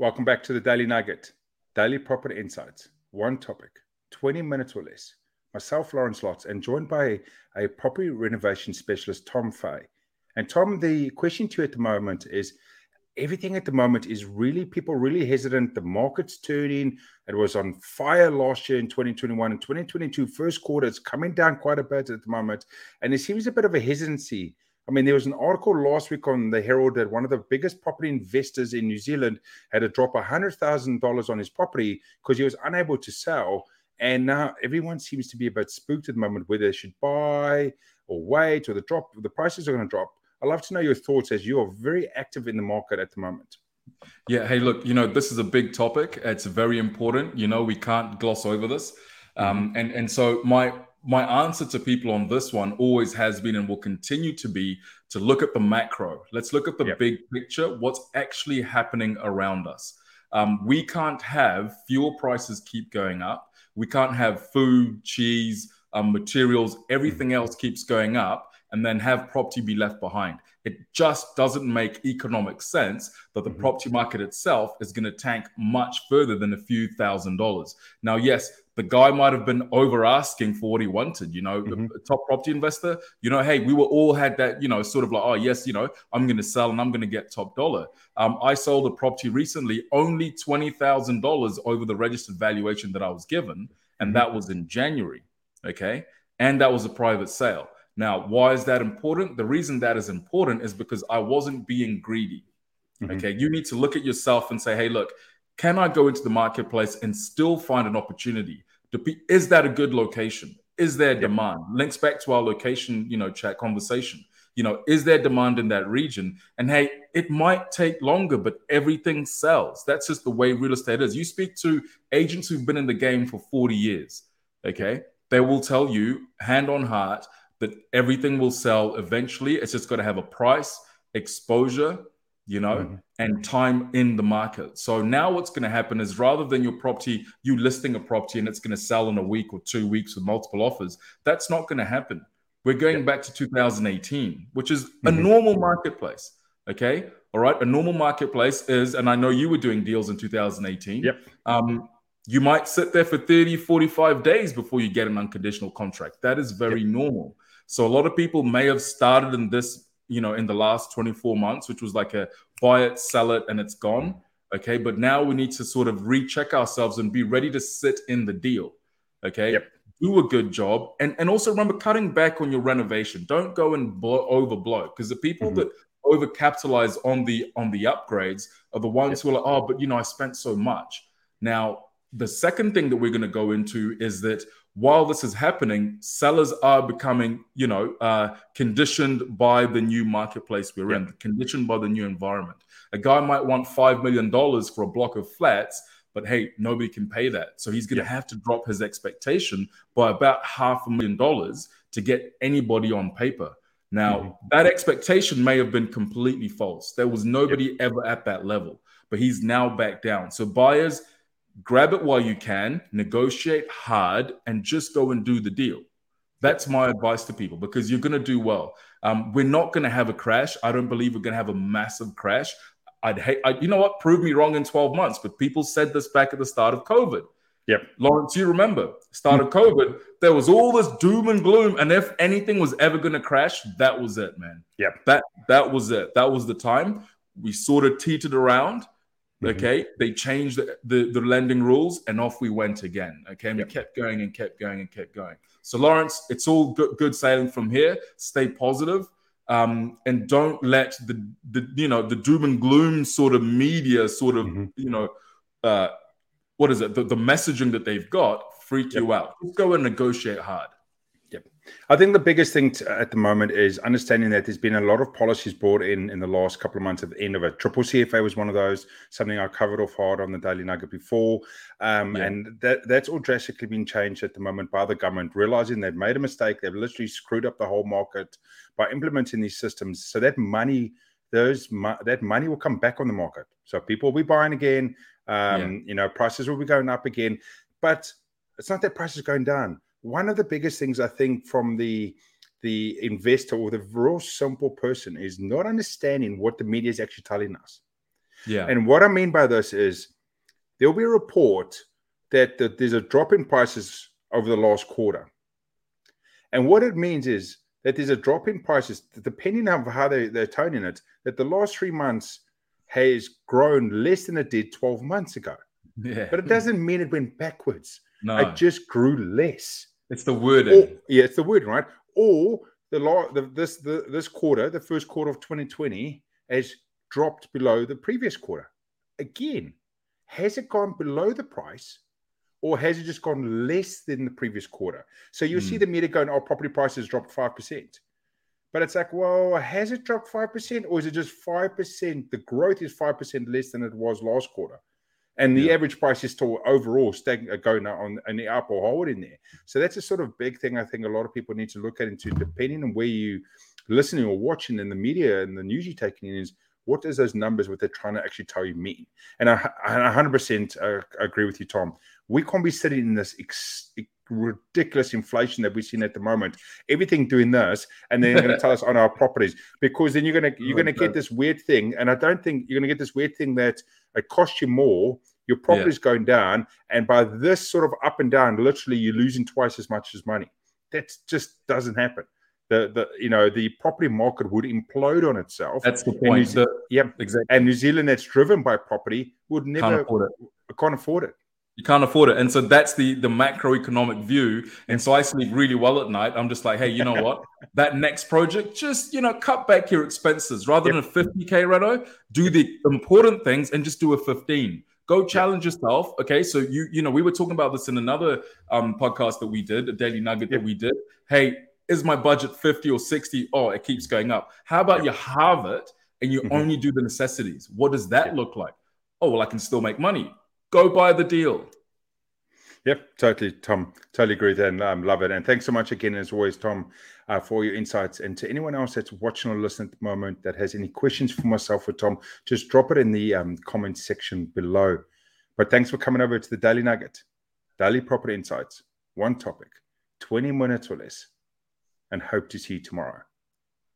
Welcome back to the Daily Nugget, Daily Property Insights. One topic, 20 minutes or less. Myself, Lawrence Lotze, and joined by a property renovation specialist, Tom Faye. And Tom, the question to you at the moment is everything at the moment is really people really hesitant. The market's turning. It was on fire last year in 2021 and 2022 first quarter. It's coming down quite a bit at the moment, and there seems a bit of a hesitancy I mean, there was an article last week on the Herald that one of the biggest property investors in New Zealand had to drop $100,000 on his property because he was unable to sell. And now everyone seems to be a bit spooked at the moment whether they should buy or wait or the drop, the prices are going to drop. I'd love to know your thoughts as you are very active in the market at the moment. Yeah. Hey, look, you know, this is a big topic. It's very important. You know, we can't gloss over this. Um, and, and so my my answer to people on this one always has been and will continue to be to look at the macro. Let's look at the yep. big picture, what's actually happening around us. Um, we can't have fuel prices keep going up. We can't have food, cheese, um, materials, everything else keeps going up, and then have property be left behind. It just doesn't make economic sense that the mm-hmm. property market itself is going to tank much further than a few thousand dollars. Now, yes, the guy might have been over asking for what he wanted, you know, mm-hmm. top property investor, you know, hey, we were all had that, you know, sort of like, oh, yes, you know, I'm going to sell and I'm going to get top dollar. Um, I sold a property recently, only $20,000 over the registered valuation that I was given. And mm-hmm. that was in January. Okay. And that was a private sale. Now, why is that important? The reason that is important is because I wasn't being greedy. Mm-hmm. Okay. You need to look at yourself and say, hey, look, can I go into the marketplace and still find an opportunity? is that a good location? Is there demand? Links back to our location, you know, chat conversation. You know, is there demand in that region? And hey, it might take longer, but everything sells. That's just the way real estate is. You speak to agents who've been in the game for 40 years, okay? They will tell you, hand on heart, that everything will sell eventually. It's just got to have a price, exposure, you know, mm-hmm. and time in the market. So now what's going to happen is rather than your property, you listing a property and it's going to sell in a week or two weeks with multiple offers, that's not going to happen. We're going back to 2018, which is a mm-hmm. normal marketplace. Okay. All right. A normal marketplace is, and I know you were doing deals in 2018. Yep. Um, you might sit there for 30, 45 days before you get an unconditional contract. That is very yep. normal. So a lot of people may have started in this you know in the last 24 months which was like a buy it sell it and it's gone okay but now we need to sort of recheck ourselves and be ready to sit in the deal okay yep. do a good job and and also remember cutting back on your renovation don't go and blow, overblow because the people mm-hmm. that overcapitalize on the on the upgrades are the ones yep. who are like oh but you know i spent so much now the second thing that we're going to go into is that while this is happening, sellers are becoming, you know, uh, conditioned by the new marketplace we're in, conditioned by the new environment. A guy might want $5 million for a block of flats, but hey, nobody can pay that. So he's going to yeah. have to drop his expectation by about half a million dollars to get anybody on paper. Now, mm-hmm. that expectation may have been completely false. There was nobody ever at that level, but he's now back down. So buyers, grab it while you can, negotiate hard, and just go and do the deal. That's my advice to people because you're going to do well. Um, we're not going to have a crash. I don't believe we're going to have a massive crash. I'd hate, I, you know what? Prove me wrong in 12 months. But people said this back at the start of COVID. Yep. Lawrence, you remember, start of COVID, there was all this doom and gloom. And if anything was ever going to crash, that was it, man. Yep. That, that was it. That was the time. We sort of teetered around. Mm-hmm. Okay, they changed the, the, the, lending rules and off we went again. Okay, and yep. we kept going and kept going and kept going. So, Lawrence, it's all good, good sailing from here. Stay positive, um, and don't let the, the you know the doom and gloom sort of media sort of mm-hmm. you know uh, what is it the, the messaging that they've got freak yep. you out. Just go and negotiate hard. I think the biggest thing to, at the moment is understanding that there's been a lot of policies brought in in the last couple of months at the end of it. Triple CFA was one of those, something I covered off hard on the Daily Nugget before. Um, yeah. And that, that's all drastically been changed at the moment by the government, realizing they've made a mistake. They've literally screwed up the whole market by implementing these systems. So that money, those that money will come back on the market. So people will be buying again. Um, yeah. You know, prices will be going up again. But it's not that prices going down one of the biggest things I think from the the investor or the real simple person is not understanding what the media is actually telling us. Yeah. And what I mean by this is there'll be a report that, that there's a drop in prices over the last quarter. And what it means is that there's a drop in prices, depending on how they, they're toning it, that the last three months has grown less than it did 12 months ago. Yeah. But it doesn't mean it went backwards. No. It just grew less. It's the wording. Or, yeah, it's the word, right? Or the, law, the this the, this quarter, the first quarter of 2020, has dropped below the previous quarter. Again, has it gone below the price or has it just gone less than the previous quarter? So you see Mm. the meter going, oh, property prices dropped 5%. But it's like, well, has it dropped 5% or is it just 5%? The growth is 5% less than it was last quarter. And the Yeah. average price is still overall staying, uh, going on in the up or hold in there. So that's a sort of big thing I think a lot of people need to look at into depending on where you listening or watching in the media and the news you're taking in is what does those numbers what they're trying to actually tell you mean? And I, I 100% uh, agree with you, Tom. We can't be sitting in this ex- ridiculous inflation that we're seeing at the moment. Everything doing this, and then you're going to tell us on our properties because then you're going to you're oh going to get this weird thing. And I don't think you're going to get this weird thing that it costs you more. Your property's going down, and by this sort of up and down, literally you're losing twice as much as money. That just doesn't happen. The the you know the property market would implode on itself. That's the point. New The- Yep. exactly. And New Zealand that's driven by property would Can't never afford it. can't afford it. You can't afford it. And so that's the the macroeconomic view. And so I sleep really well at night. I'm just like, hey, you know what? that next project, just you know, cut back your expenses rather than a 50k redo, do the important things and just do a 15. Go challenge yourself. Okay. So you, you know, we were talking about this in another um podcast that we did, a daily nugget Yep. that we did. Hey, is my budget 50 or 60? Oh, it keeps going up. How about you halve it and you Mhm. only do the necessities? What does that Yep. look like? Oh, well, I can still make money. Go buy the deal. Yep, totally, Tom. Totally agree then. um, love it. And thanks so much again, as always, Tom, uh, for your insights. And to anyone else that's watching or listening at the moment that has any questions for myself or Tom, just drop it in the um, comment section below. But thanks for coming over to the Daily Nugget, Daily Property Insights, one topic, 20 minutes or less, and hope to see you tomorrow.